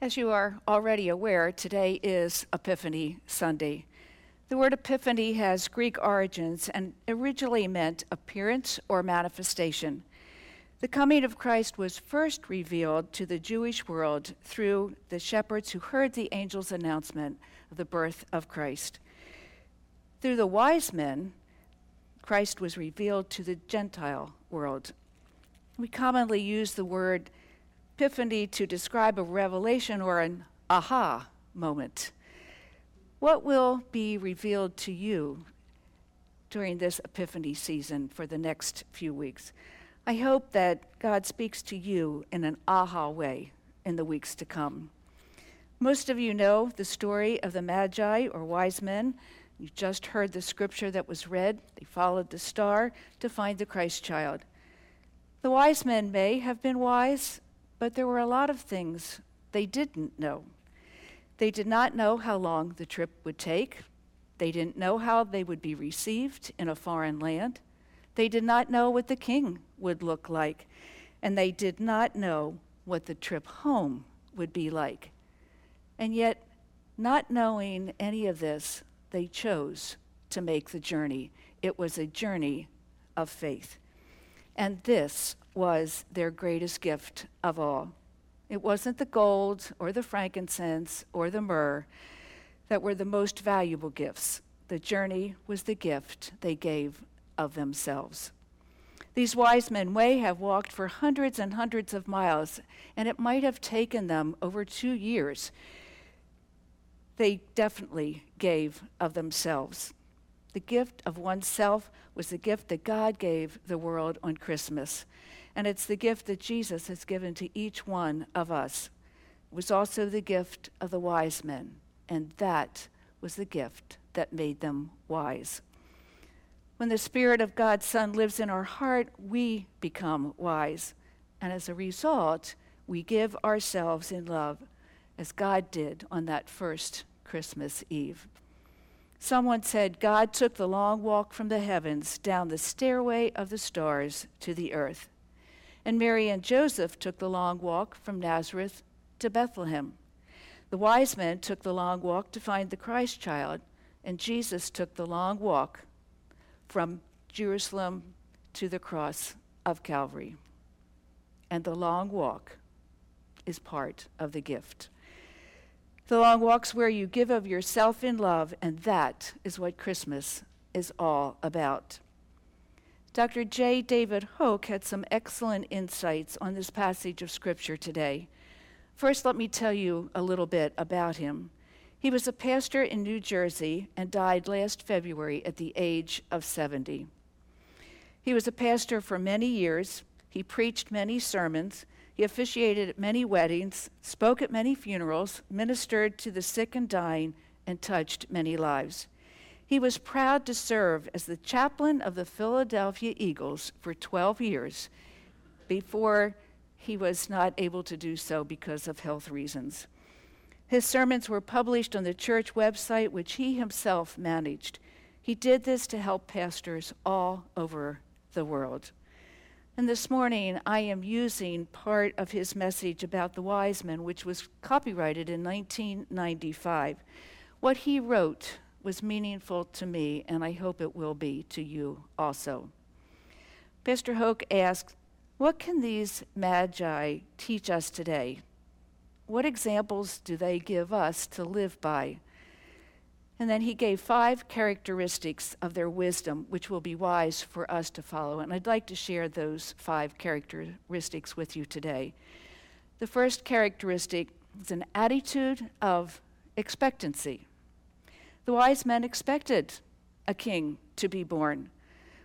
As you are already aware, today is Epiphany Sunday. The word epiphany has Greek origins and originally meant appearance or manifestation. The coming of Christ was first revealed to the Jewish world through the shepherds who heard the angel's announcement of the birth of Christ. Through the wise men, Christ was revealed to the Gentile world. We commonly use the word epiphany to describe a revelation or an aha moment. What will be revealed to you during this epiphany season for the next few weeks? I hope that God speaks to you in an aha way in the weeks to come. Most of you know the story of the Magi or wise men. You just heard the scripture that was read. They followed the star to find the Christ child. The wise men may have been wise, but there were a lot of things they didn't know. They did not know how long the trip would take. They didn't know how they would be received in a foreign land. They did not know what the king would look like. And they did not know what the trip home would be like. And yet, not knowing any of this, they chose to make the journey. It was a journey of faith. And this was their greatest gift of all. It wasn't the gold or the frankincense or the myrrh that were the most valuable gifts. The journey was the gift they gave of themselves. These wise men may have walked for hundreds and hundreds of miles, and it might have taken them over two years. They definitely gave of themselves. The gift of oneself was the gift that God gave the world on Christmas. And it's the gift that Jesus has given to each one of us. It was also the gift of the wise men. And that was the gift that made them wise. When the Spirit of God's Son lives in our heart, we become wise. And as a result, we give ourselves in love, as God did on that first Christmas Eve. Someone said God took the long walk from the heavens down the stairway of the stars to the earth. And Mary and Joseph took the long walk from Nazareth to Bethlehem. The wise men took the long walk to find the Christ child, and Jesus took the long walk from Jerusalem to the cross of Calvary. And the long walk is part of the gift. The long walk's where you give of yourself in love, and that is what Christmas is all about. Dr. J. David Hoke had some excellent insights on this passage of Scripture today. First, let me tell you a little bit about him. He was a pastor in New Jersey and died last February at the age of 70. He was a pastor for many years. He preached many sermons. He officiated at many weddings, spoke at many funerals, ministered to the sick and dying, and touched many lives. He was proud to serve as the chaplain of the Philadelphia Eagles for 12 years before he was not able to do so because of health reasons. His sermons were published on the church website, which he himself managed. He did this to help pastors all over the world. And this morning, I am using part of his message about the wise men, which was copyrighted in 1995. What he wrote was meaningful to me, and I hope it will be to you also. Pastor Hoke asked, What can these magi teach us today? What examples do they give us to live by? And then he gave five characteristics of their wisdom, which will be wise for us to follow. And I'd like to share those five characteristics with you today. The first characteristic is an attitude of expectancy. The wise men expected a king to be born.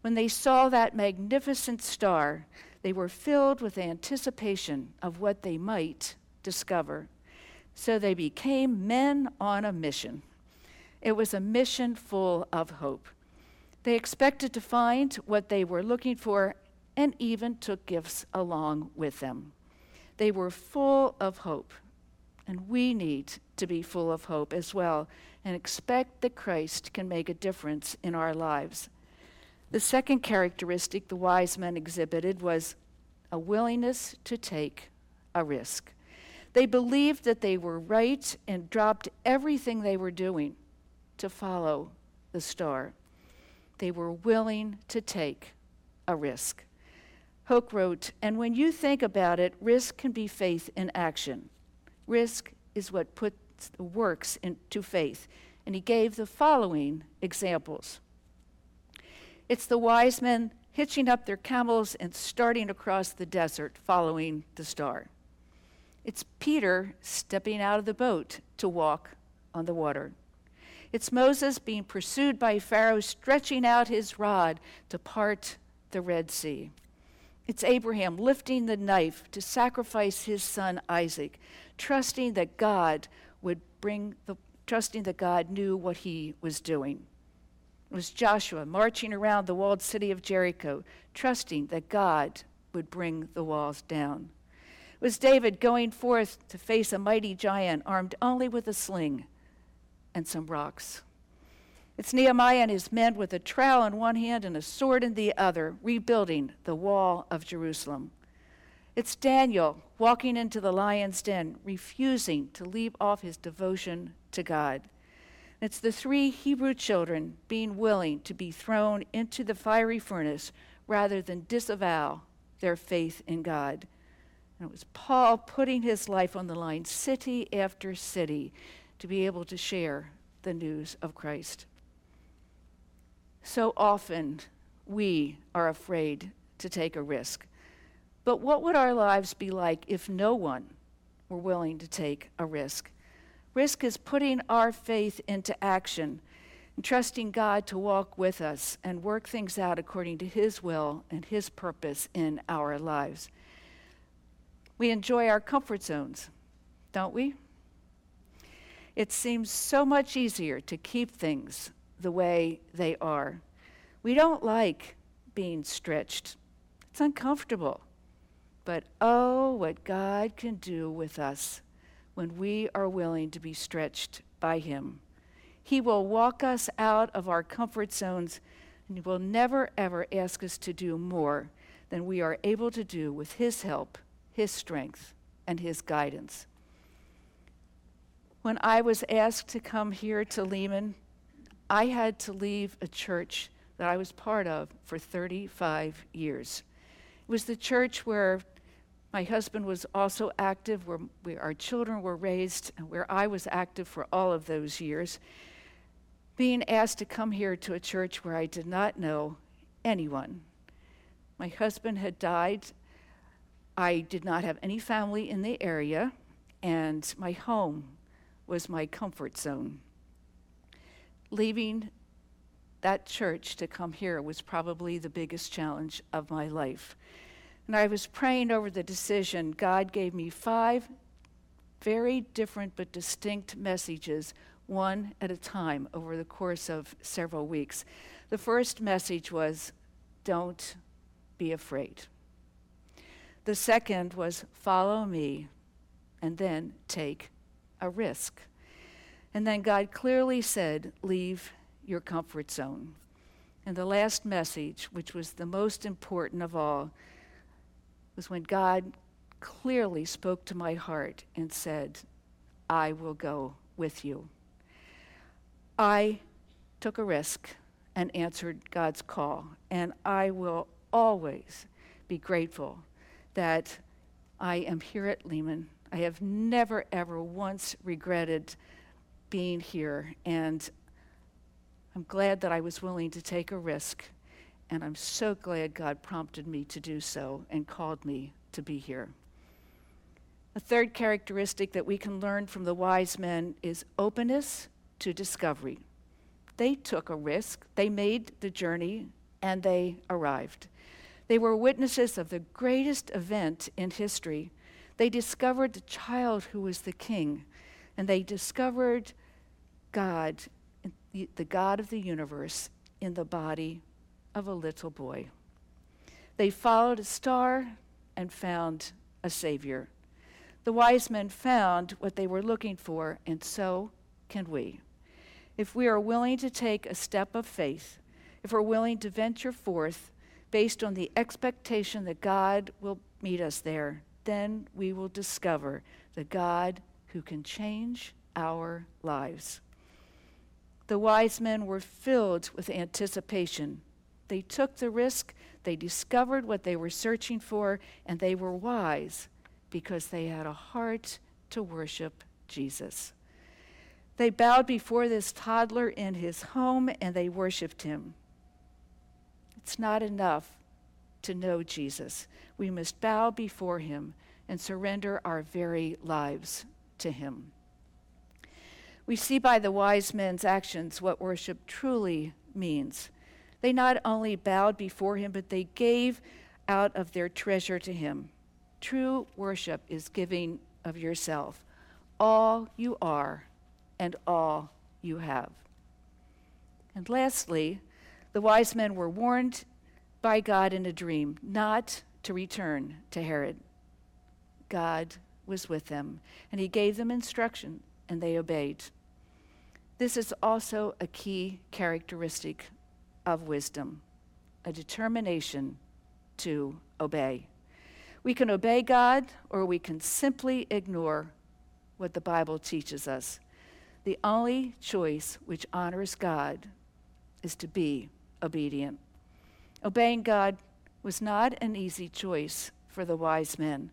When they saw that magnificent star, they were filled with anticipation of what they might discover. So they became men on a mission. It was a mission full of hope. They expected to find what they were looking for and even took gifts along with them. They were full of hope. And we need to be full of hope as well and expect that Christ can make a difference in our lives. The second characteristic the wise men exhibited was a willingness to take a risk. They believed that they were right and dropped everything they were doing to follow the star. They were willing to take a risk. Hoke wrote, and when you think about it, risk can be faith in action. Risk is what puts the works into faith. And he gave the following examples it's the wise men hitching up their camels and starting across the desert following the star. It's Peter stepping out of the boat to walk on the water. It's Moses being pursued by Pharaoh, stretching out his rod to part the Red Sea. It's Abraham lifting the knife to sacrifice his son Isaac, trusting that God would bring the trusting that God knew what he was doing. It was Joshua marching around the walled city of Jericho, trusting that God would bring the walls down. It was David going forth to face a mighty giant armed only with a sling and some rocks. It's Nehemiah and his men with a trowel in one hand and a sword in the other, rebuilding the wall of Jerusalem. It's Daniel walking into the lion's den, refusing to leave off his devotion to God. It's the three Hebrew children being willing to be thrown into the fiery furnace rather than disavow their faith in God. And it was Paul putting his life on the line, city after city, to be able to share the news of Christ. So often we are afraid to take a risk. But what would our lives be like if no one were willing to take a risk? Risk is putting our faith into action and trusting God to walk with us and work things out according to His will and His purpose in our lives. We enjoy our comfort zones, don't we? It seems so much easier to keep things the way they are. We don't like being stretched, it's uncomfortable. But oh, what God can do with us when we are willing to be stretched by Him. He will walk us out of our comfort zones and He will never, ever ask us to do more than we are able to do with His help, His strength, and His guidance. When I was asked to come here to Lehman, I had to leave a church that I was part of for 35 years. It was the church where my husband was also active, where we, our children were raised, and where I was active for all of those years. Being asked to come here to a church where I did not know anyone. My husband had died. I did not have any family in the area, and my home was my comfort zone. Leaving that church to come here was probably the biggest challenge of my life. And I was praying over the decision. God gave me five very different but distinct messages, one at a time, over the course of several weeks. The first message was don't be afraid. The second was follow me and then take a risk. And then God clearly said, leave your comfort zone. And the last message, which was the most important of all, was when God clearly spoke to my heart and said, I will go with you. I took a risk and answered God's call, and I will always be grateful that I am here at Lehman. I have never, ever once regretted being here, and I'm glad that I was willing to take a risk and I'm so glad God prompted me to do so and called me to be here. A third characteristic that we can learn from the wise men is openness to discovery. They took a risk, they made the journey, and they arrived. They were witnesses of the greatest event in history. They discovered the child who was the king, and they discovered God, the God of the universe, in the body of a little boy. They followed a star and found a Savior. The wise men found what they were looking for, and so can we. If we are willing to take a step of faith, if we're willing to venture forth based on the expectation that God will meet us there, then we will discover the God who can change our lives. The wise men were filled with anticipation. They took the risk, they discovered what they were searching for, and they were wise because they had a heart to worship Jesus. They bowed before this toddler in his home and they worshiped him. It's not enough to know Jesus. We must bow before him and surrender our very lives to him. We see by the wise men's actions what worship truly means. They not only bowed before him, but they gave out of their treasure to him. True worship is giving of yourself, all you are and all you have. And lastly, the wise men were warned by God in a dream not to return to Herod. God was with them, and he gave them instruction, and they obeyed. This is also a key characteristic of wisdom a determination to obey. We can obey God, or we can simply ignore what the Bible teaches us. The only choice which honors God is to be obedient. Obeying God was not an easy choice for the wise men.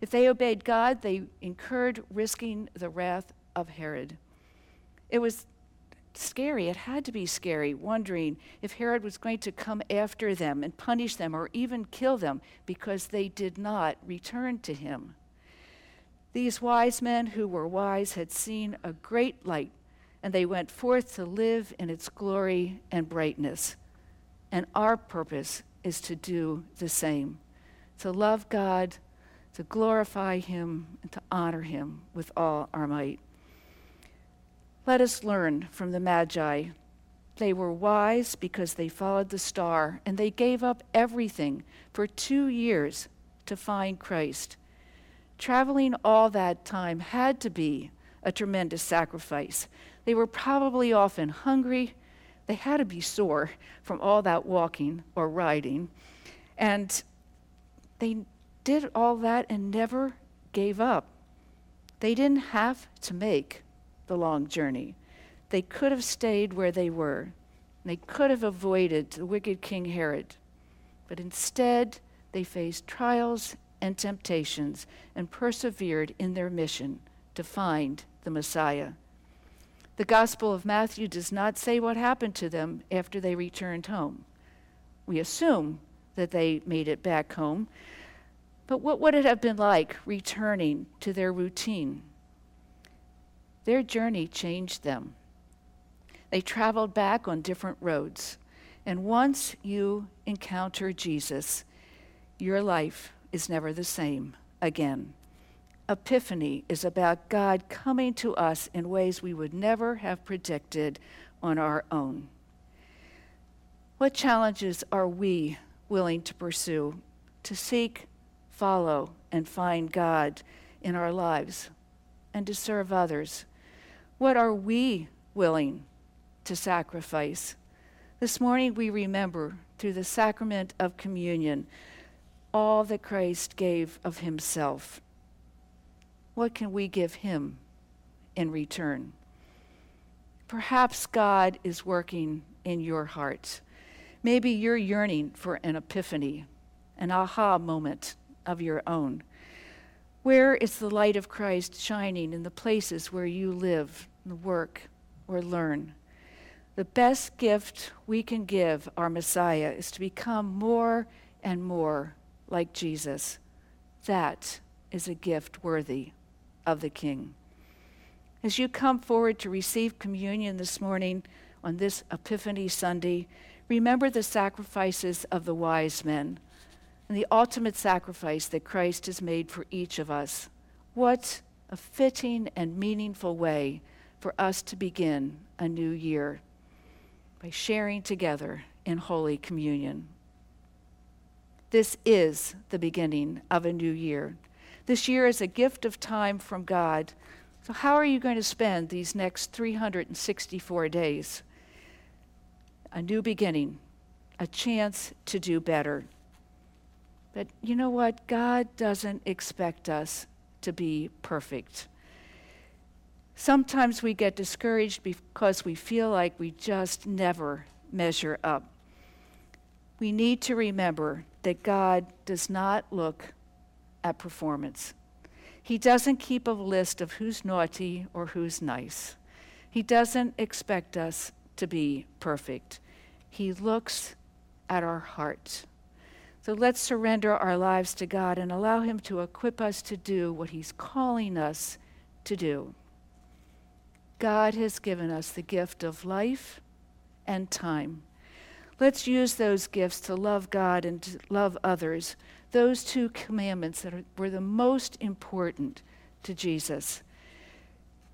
If they obeyed God, they incurred risking the wrath of Herod. It was scary. It had to be scary, wondering if Herod was going to come after them and punish them or even kill them because they did not return to him. These wise men who were wise had seen a great light, and they went forth to live in its glory and brightness. And our purpose is to do the same to love God, to glorify Him, and to honor Him with all our might. Let us learn from the Magi. They were wise because they followed the star, and they gave up everything for two years to find Christ. Traveling all that time had to be a tremendous sacrifice. They were probably often hungry. They had to be sore from all that walking or riding. And they did all that and never gave up. They didn't have to make the long journey. They could have stayed where they were. They could have avoided the wicked King Herod. But instead, they faced trials and temptations and persevered in their mission to find the Messiah. The Gospel of Matthew does not say what happened to them after they returned home. We assume that they made it back home. But what would it have been like returning to their routine? Their journey changed them. They traveled back on different roads. And once you encounter Jesus, your life is never the same again. Epiphany is about God coming to us in ways we would never have predicted on our own. What challenges are we willing to pursue, to seek, follow, and find God in our lives, and to serve others? What are we willing to sacrifice? This morning we remember through the sacrament of communion all that Christ gave of himself. What can we give him in return? Perhaps God is working in your heart. Maybe you're yearning for an epiphany, an aha moment of your own. Where is the light of Christ shining in the places where you live, work, or learn? The best gift we can give our Messiah is to become more and more like Jesus. That is a gift worthy of the King. As you come forward to receive communion this morning on this Epiphany Sunday, remember the sacrifices of the wise men and the ultimate sacrifice that Christ has made for each of us. What a fitting and meaningful way for us to begin a new year by sharing together in Holy Communion. This is the beginning of a new year. This year is a gift of time from God. So, how are you going to spend these next 364 days? A new beginning, a chance to do better. But you know what? God doesn't expect us to be perfect. Sometimes we get discouraged because we feel like we just never measure up. We need to remember that God does not look at performance. He doesn't keep a list of who's naughty or who's nice. He doesn't expect us to be perfect. He looks at our heart. So let's surrender our lives to God and allow Him to equip us to do what He's calling us to do. God has given us the gift of life and time. Let's use those gifts to love God and to love others, those two commandments that are, were the most important to Jesus.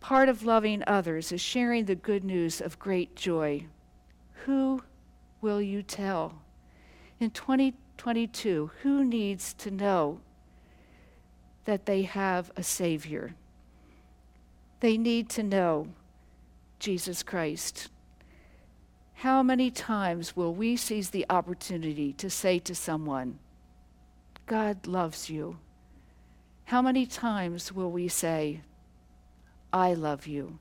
Part of loving others is sharing the good news of great joy. Who will you tell? In 2022, who needs to know that they have a Savior? They need to know Jesus Christ. How many times will we seize the opportunity to say to someone, God loves you? How many times will we say, I love you?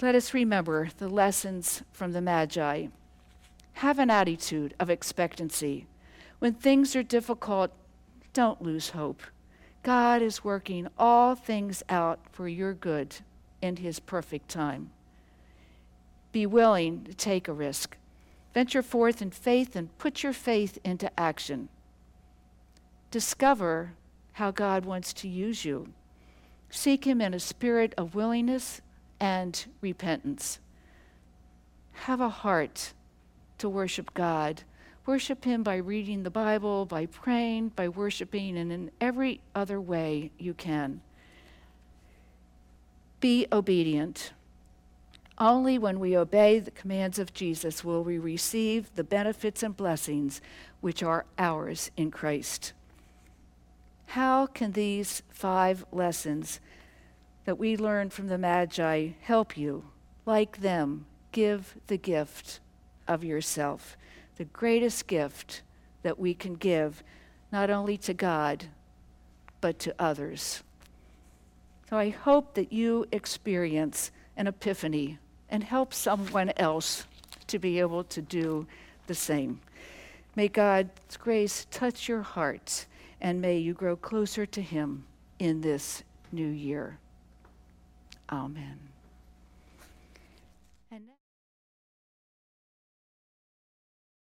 Let us remember the lessons from the Magi. Have an attitude of expectancy. When things are difficult, don't lose hope. God is working all things out for your good in His perfect time. Be willing to take a risk. Venture forth in faith and put your faith into action. Discover how God wants to use you. Seek Him in a spirit of willingness and repentance. Have a heart to worship God Worship Him by reading the Bible, by praying, by worshiping, and in every other way you can. Be obedient. Only when we obey the commands of Jesus will we receive the benefits and blessings which are ours in Christ. How can these five lessons that we learn from the Magi help you, like them, give the gift of yourself? The greatest gift that we can give, not only to God, but to others. So I hope that you experience an epiphany and help someone else to be able to do the same. May God's grace touch your hearts and may you grow closer to Him in this new year. Amen.